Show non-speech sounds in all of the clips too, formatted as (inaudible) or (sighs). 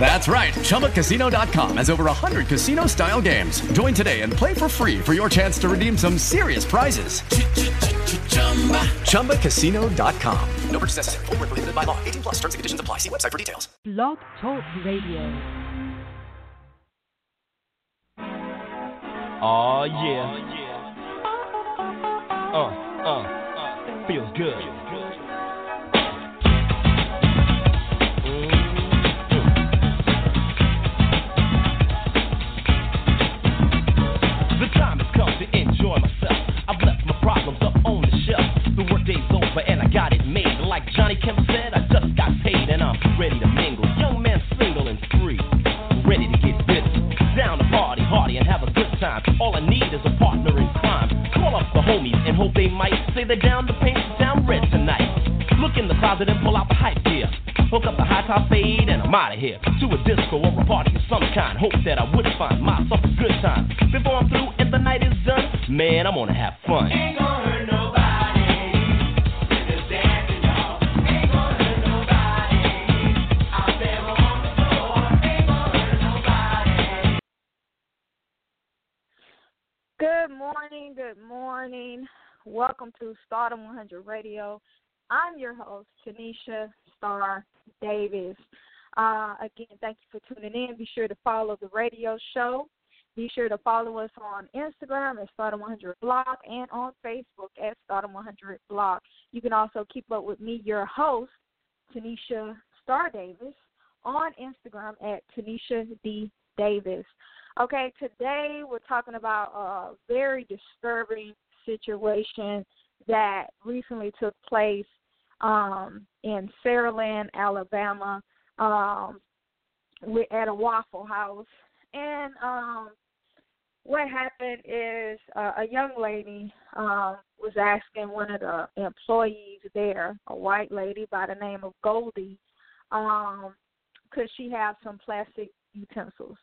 That's right. ChumbaCasino.com has over 100 casino style games. Join today and play for free for your chance to redeem some serious prizes. ChumbaCasino.com. No purchase necessary. Full prohibited by law. 18 plus terms and conditions apply. See website for details. Blog Talk Radio. Oh, yeah. Oh, yeah. Uh, uh, feels good. problems and I got it made. Like Johnny Kemp said, I just got paid and I'm ready to mingle. Young man single and free, ready to get busy. Down to party, party and have a good time. All I need is a partner in crime. Call up the homies and hope they might say they're down to paint down red tonight. Look in the closet and pull out the hype gear. Hook up the high top fade and I'm out of here. To a disco or a party of some kind. Hope that I would find myself a good time. Before I'm through and the night is done, man, I'm gonna have fun. Good morning, good morning. Welcome to Starrdom 100 Radio. I'm your host, Tanisha Starr Davis. Uh, again, thank you for tuning in. Be sure to follow the radio show. Be sure to follow us on Instagram at Starrdom 100 Blog and on Facebook at Starrdom 100 Blog. You can also keep up with me, your host, Tanisha Starr Davis, on Instagram at Tanisha D. Davis. Okay, today we're talking about a very disturbing situation that recently took place um, in Saraland, Alabama, um, at a Waffle House. And um, what happened is uh, a young lady um, was asking one of the employees there, a white lady by the name of Goldie, um, could she have some plastic utensils?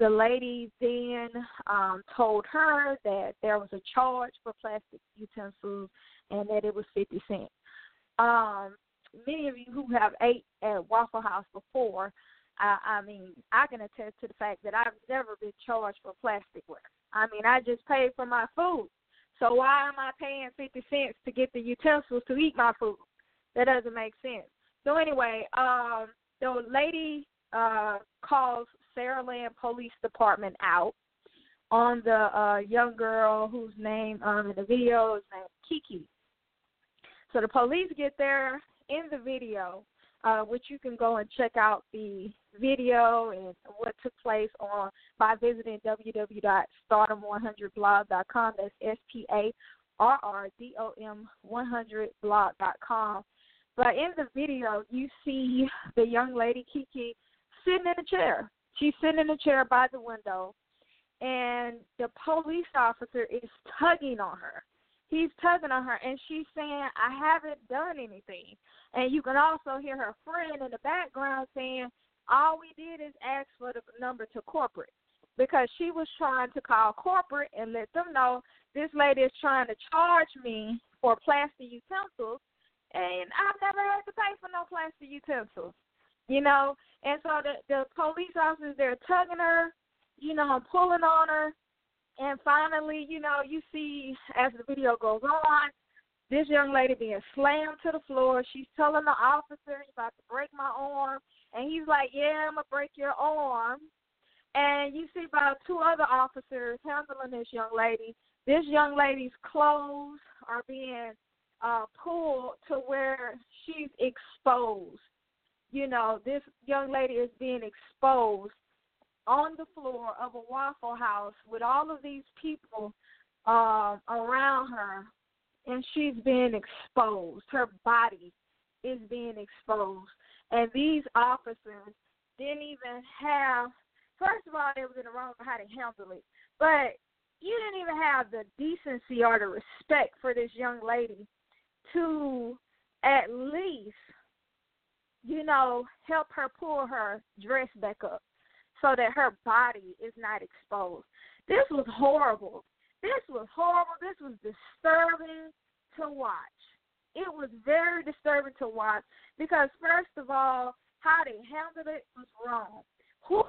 The lady then um, told her that there was a charge for plastic utensils and that it was 50 cents. Um, many of you who have ate at Waffle House before, I, I mean, I can attest to the fact that I've never been charged for plasticware. I mean, I just paid for my food. So why am I paying 50 cents to get the utensils to eat my food? That doesn't make sense. So anyway, um, the lady uh, calls Saraland Police Department out on the uh, young girl whose name um, in the video is named Kiki. So the police get there in the video, uh, which you can go and check out the video and what took place on by visiting www.starrdom100blog.com. That's S T A R R D O M 100blog.com. But in the video, you see the young lady Kiki sitting in a chair. She's sitting in a chair by the window, and the police officer is tugging on her. He's tugging on her and she's saying i haven't done anything. And you can also hear her friend in the background saying all we did is ask for the number to corporate because she was trying to call corporate and let them know this lady is trying to charge me for plastic utensils and i've never had to pay for no plastic utensils you know and so the the police officers they're tugging her you know pulling on her and finally, you know, you see as the video goes on, this young lady being slammed to the floor. She's telling the officer he's about to break my arm. And he's like, Yeah, I'm to break your arm. And you see about two other officers handling this young lady. This young lady's clothes are being uh, pulled to where she's exposed. You know, this young lady is being exposed on the floor of a Waffle House with all of these people um, around her, and she's being exposed. Her body is being exposed. And these officers didn't even have, first of all, they was in the wrong how to handle it, but you didn't even have the decency or the respect for this young lady to at least you know, help her pull her dress back up so that her body is not exposed. This was horrible. This was horrible. This was disturbing to watch. It was very disturbing to watch because, first of all, how they handled it was wrong. Who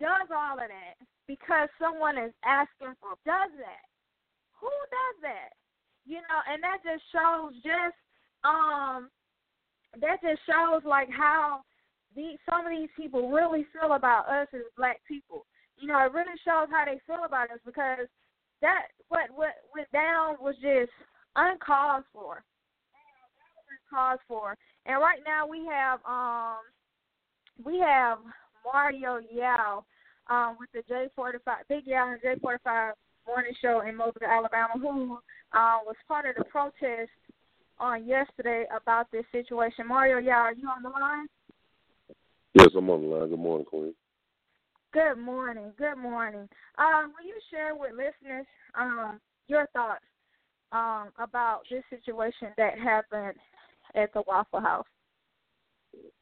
does all of that because someone is asking for does that? Who does that? You know, and that just shows just um that just shows like how these some of these people really feel about us as black people. You know, it really shows how they feel about us because that what what went down was just uncalled for. Uncalled for. And right now we have um we have Mario Yao um with the J forty five Big Yao and J forty five morning show in Mobile, Alabama, who uh, was part of the protest on yesterday about this situation. Mario Yao, are you on the line? Yes, I'm on the line. Good morning, Queen. Good morning. Good morning. Um, will you share with listeners um, your thoughts um, about this situation that happened at the Waffle House?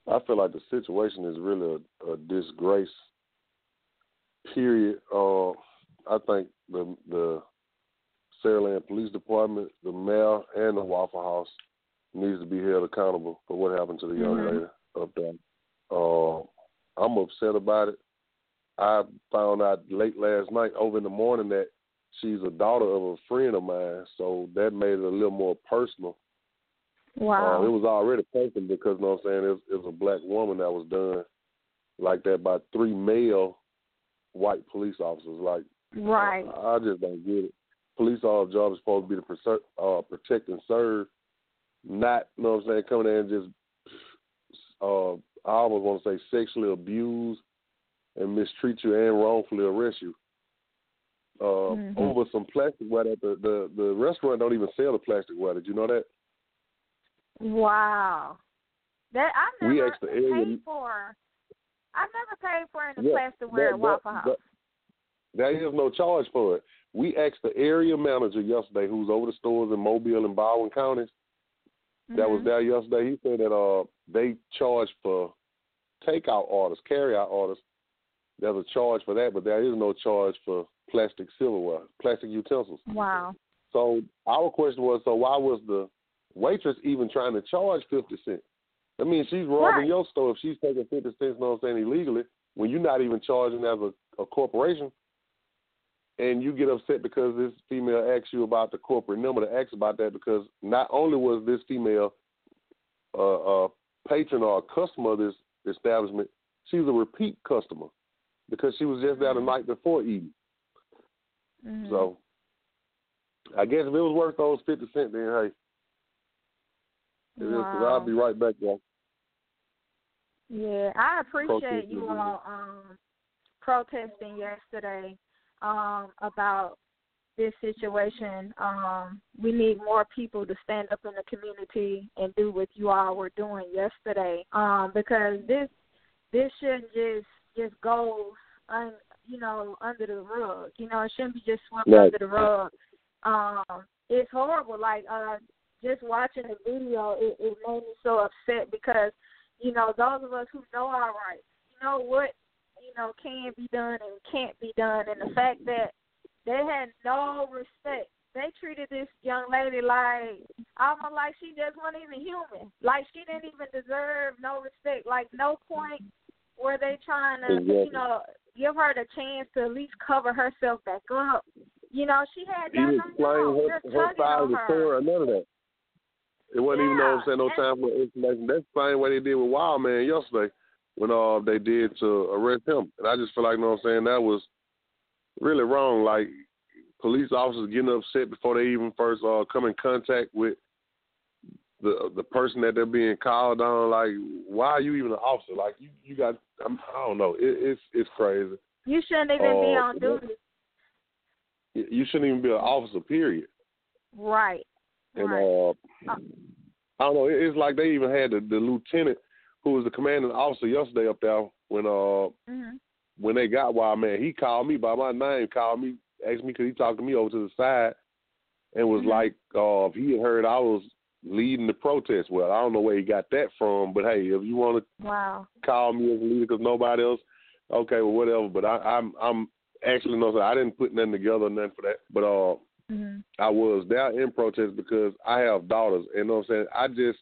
I feel like the situation is really a, a disgrace. Period. Uh, I think the the Saraland Police Department, the mayor, and the Waffle House needs to be held accountable for what happened to the young mm-hmm. lady up there. Uh, I'm upset about it. I found out late last night, over in the morning, that she's a daughter of a friend of mine, so that made it a little more personal. Wow. Uh, it was already personal because, you know what I'm saying, it, was a black woman that was done like that by three male white police officers. Like, right. I, I just don't get it. Police officer job is supposed to be to uh, protect and serve, not, you know what I'm saying, coming in and just, uh, I almost want to say sexually abuse and mistreat you and wrongfully arrest you uh, mm-hmm. over some plastic water. The, the the restaurant don't even sell the plastic water. Did you know that? Wow, that I never we asked the area, paid for. I never paid for any yeah, plasticware at Waffle House. That, there is no charge for it. We asked the area manager yesterday, who's over the stores in Mobile and Baldwin counties, mm-hmm. that was there yesterday. He said that uh they charge for takeout orders, carry out orders. There's a charge for that, but there is no charge for plastic silverware, plastic utensils. Wow. So our question was, so why was the waitress even trying to charge fifty cents? I mean, she's robbing right. your store if she's taking fifty cents, you know what I'm saying, illegally, when you're not even charging as a, a corporation. And you get upset because this female asks you about the corporate number to ask about that because not only was this female uh, a patron or a customer of this establishment, she's a repeat customer because she was just there the Mm-hmm. night before eating. Mm-hmm. So I guess if it was worth those fifty cents, then hey, it is. I'll be right back, y'all. Yeah, I appreciate Protesting, you all um, protesting yesterday um, about this situation. Um, we need more people to stand up in the community and do what you all were doing yesterday, um, because this this shouldn't just just go un, you know under the rug. You know, it shouldn't be just swept Right. under the rug. Um, it's horrible. Like uh, just watching the video, it, it made me so upset because you know those of us who know our rights, you know what you know can be done and can't be done, and the fact that they had no respect. They treated this young lady like almost like she just wasn't even human. Like she didn't even deserve no respect. Like no point were they trying to, Exactly. you know, give her the chance to at least cover herself back up. You know, she had Even nothing explain wrong. her, Just her side of the her. story or none of that. It wasn't even, know what I'm saying, no time for information. That's the same way they did with Wild Man yesterday when uh they did to arrest him. And I just feel like, you know what I'm saying, that was really wrong. Like police officers getting upset before they even first uh come in contact with the the person that they're being called on. Like, why are you even an officer? Like, you you got I'm, I don't know. It, it's it's crazy. You shouldn't even be Uh, on duty. You shouldn't even be an officer. Period. Right. And right. Uh, I don't know. it- It's like they even had the, the lieutenant who was the commanding officer yesterday up there when uh hmm when they got Wild Man. He called me by my name, called me, asked me could he talk to me over to the side, and was Mhm. like, uh, if he had heard I was leading the protest. Well, I don't know where he got that from, but hey, if you want to wow. call me as a leader because nobody else, okay, well, whatever. But I, I'm I'm actually no, I didn't put nothing together, nothing for that. But uh, mm-hmm. I was there in protest because I have daughters, and you know what I'm saying. I just,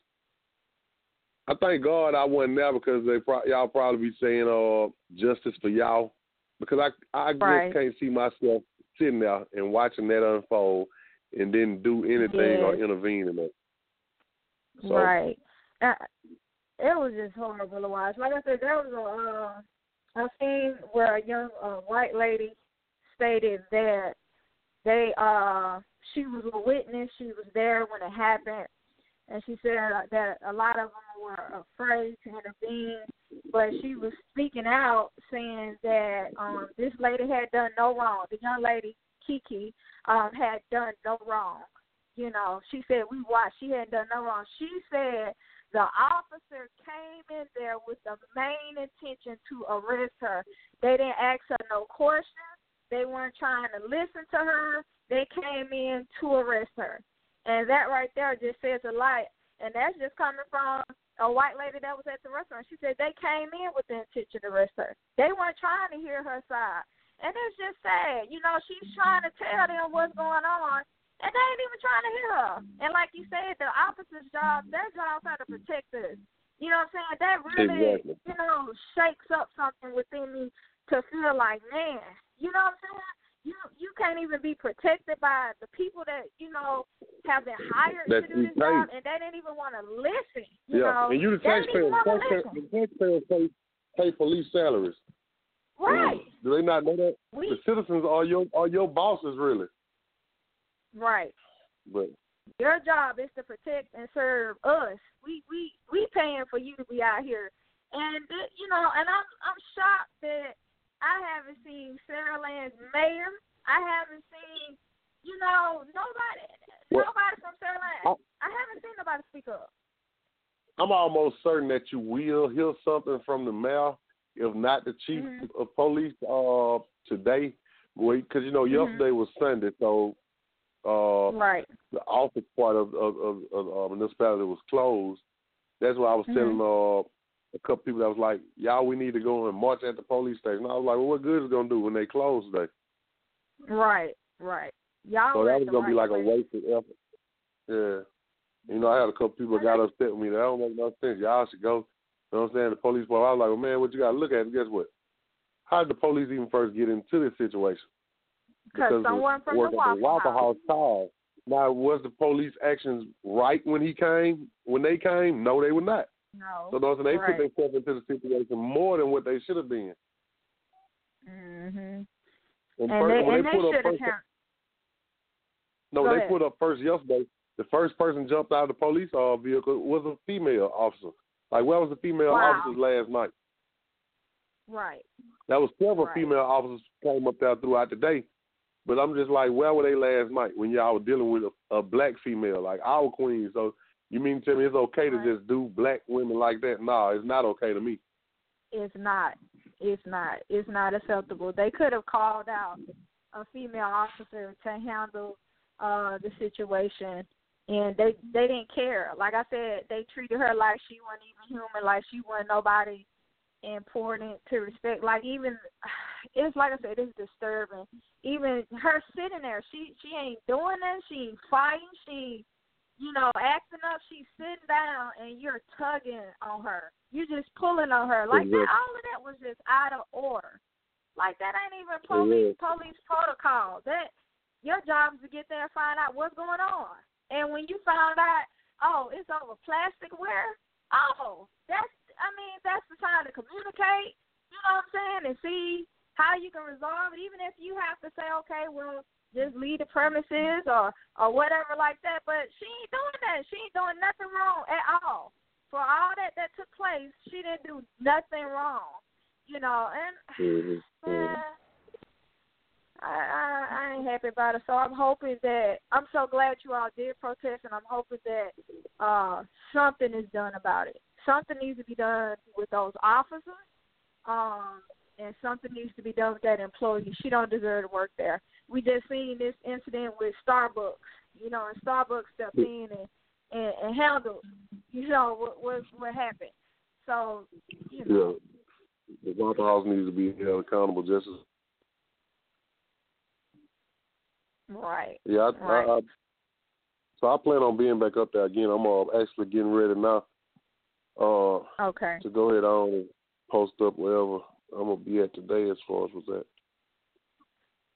I thank God I wasn't there because they pro- y'all probably be saying uh justice for y'all because I I right. just can't see myself sitting there and watching that unfold and didn't do anything yes. or intervene in it. So, right. Uh, it was just horrible to watch. Like I said, there was a uh, a scene where a young uh, white lady stated that they uh she was a witness. She was there when it happened, and she said that a lot of them were afraid to intervene. But she was speaking out, saying that um this lady had done no wrong. The young lady Kiki um had done no wrong. You know, she said we watched. She hadn't done no wrong. She said the officer came in there with the main intention to arrest her. They didn't ask her no questions. They weren't trying to listen to her. They came in to arrest her. And that right there just says a lot. And that's just coming from a white lady that was at the restaurant. She said they came in with the intention to arrest her. They weren't trying to hear her side. And it's just sad. You know, she's trying to tell them what's going on, and they ain't even trying to hear her. And like you said, the officer's job, their job's are to protect us. You know what I'm saying? That really, exactly. you know, shakes up something within me to feel like, man, you know what I'm saying? You you can't even be protected by the people that you know have been hired That's to do this job, and they didn't even want to listen. You yeah, know, and you the they didn't taxpayer. even want to taxpayer listen. the taxpayers pay pay police salaries. Right, Do they not know that? We- the citizens are your are your bosses really. right. But Your job is to protect and serve us. We we we paying for you to be out here, and you know, and I'm I'm shocked that I haven't seen Saraland's mayor. I haven't seen, you know, nobody Well, nobody from Sarah Land. I haven't seen nobody speak up. I'm almost certain that you will hear something from the mayor, if not the chief Mhm. of police, uh, today. Because you know, Mhm. yesterday was Sunday, so uh, Right. the office part of of, of, of uh, municipality was closed. That's why I was Mhm. telling uh, a couple people that was like, "Y'all, we need to go and march at the police station." I was like, "Well, what good is it gonna do when they close today?" Right. Right. Y'all. So that was gonna be right like a place. wasted effort. Yeah. You know, I had a couple people that got upset with me. That don't make no sense. Y'all should go. You know what I'm saying? The police boy. I was like, well, man, what you got to look at? And guess what? How did the police even first get into this situation? Because someone from the Waffle House called. Now, was the police actions right when he came? When they came? No, they were not. No. So those they right. put themselves into the situation more than what they should have been. Mhm. And, And first, they when and they they put up should have first, count. no, Go they ahead. put up first yesterday. The first person jumped out of the police uh, vehicle was a female officer. Like, where was the female Wow. officers last night? Right. That was several Right. female officers came up there throughout the day. But I'm just like, where were they last night when y'all were dealing with a, a black female, like our queen? So you mean to tell me it's okay to just do black women like that? No, it's not okay to me. It's not. It's not. It's not acceptable. They could have called out a female officer to handle uh the situation and they they didn't care. Like I said, they treated her like she wasn't even human, like she wasn't nobody important to respect. Like even (sighs) it's like I said, it's disturbing. Even her sitting there, she she ain't doing that, she ain't fighting, she you know, acting up, she's sitting down and you're tugging on her. You're just pulling on her. Like that all of that was just out of order. Like that ain't even police police protocol. That your job is to get there and find out what's going on. And when you found out, oh, it's over plasticware, oh, that's I mean, that's the time to communicate, you know what I'm saying, and see how you can resolve it, even if you have to say, Okay, well, just leave the premises or or whatever like that. But she ain't doing that. She ain't doing nothing wrong at all. For all that that took place, she didn't do nothing wrong. You know, and Mm-hmm. man, (sighs) I, I I ain't happy about it. So I'm hoping that I'm so glad you all did protest, and I'm hoping that uh something is done about it. Something needs to be done with those officers, um, and something needs to be done with that employee. She don't deserve to work there. We just seen this incident with Starbucks. You know, and Starbucks stepped in and and, and handled, you know, what what what happened. So, you know. Yeah, the Waffle House needs to be held accountable just as. Right. Yeah, I, Right. I, I, so I plan on being back up there again. I'm uh, actually getting ready now. Uh, Okay. to go ahead on and post up wherever I'm gonna be at today as far as what's that.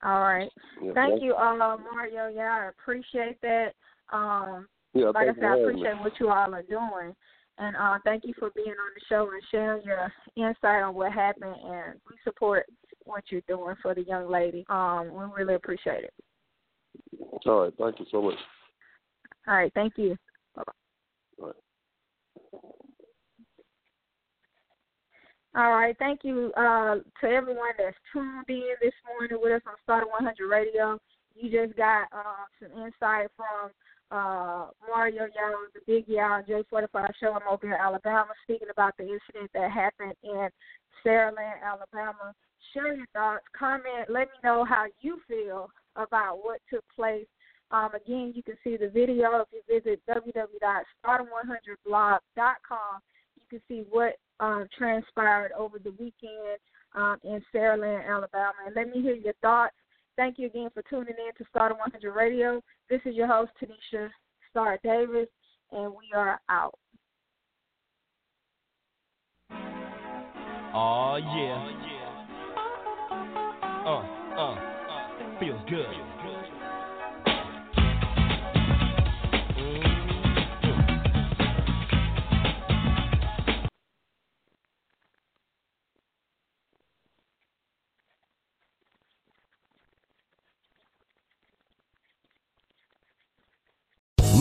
All right. Yeah, Thank you, uh, Mario. Yeah, I appreciate that. Um, Yeah, like I said, I having me. appreciate what you all are doing. And uh, thank you for being on the show and sharing your insight on what happened. And we support what you're doing for the young lady. Um, we really appreciate it. All right, thank you so much. All right, thank you. All right. All right, thank you uh, to everyone that's tuned in this morning with us on Starrdom 100 Radio. You just got uh, some insight from uh, Mario Yao, the Big Yao J45 show in Mobile, Alabama, speaking about the incident that happened in Saraland, Alabama. Share your thoughts, comment, let me know how you feel about what took place. Um, again, you can see the video if you visit www.starrdom100blog.com. You can see what um, transpired over the weekend um, in Saraland, Alabama. And let me hear your thoughts. Thank you again for tuning in to Starrdom 100 Radio. This is your host, Tanisha Starr Davis, and we are out. Oh yeah. Uh, uh, feels good.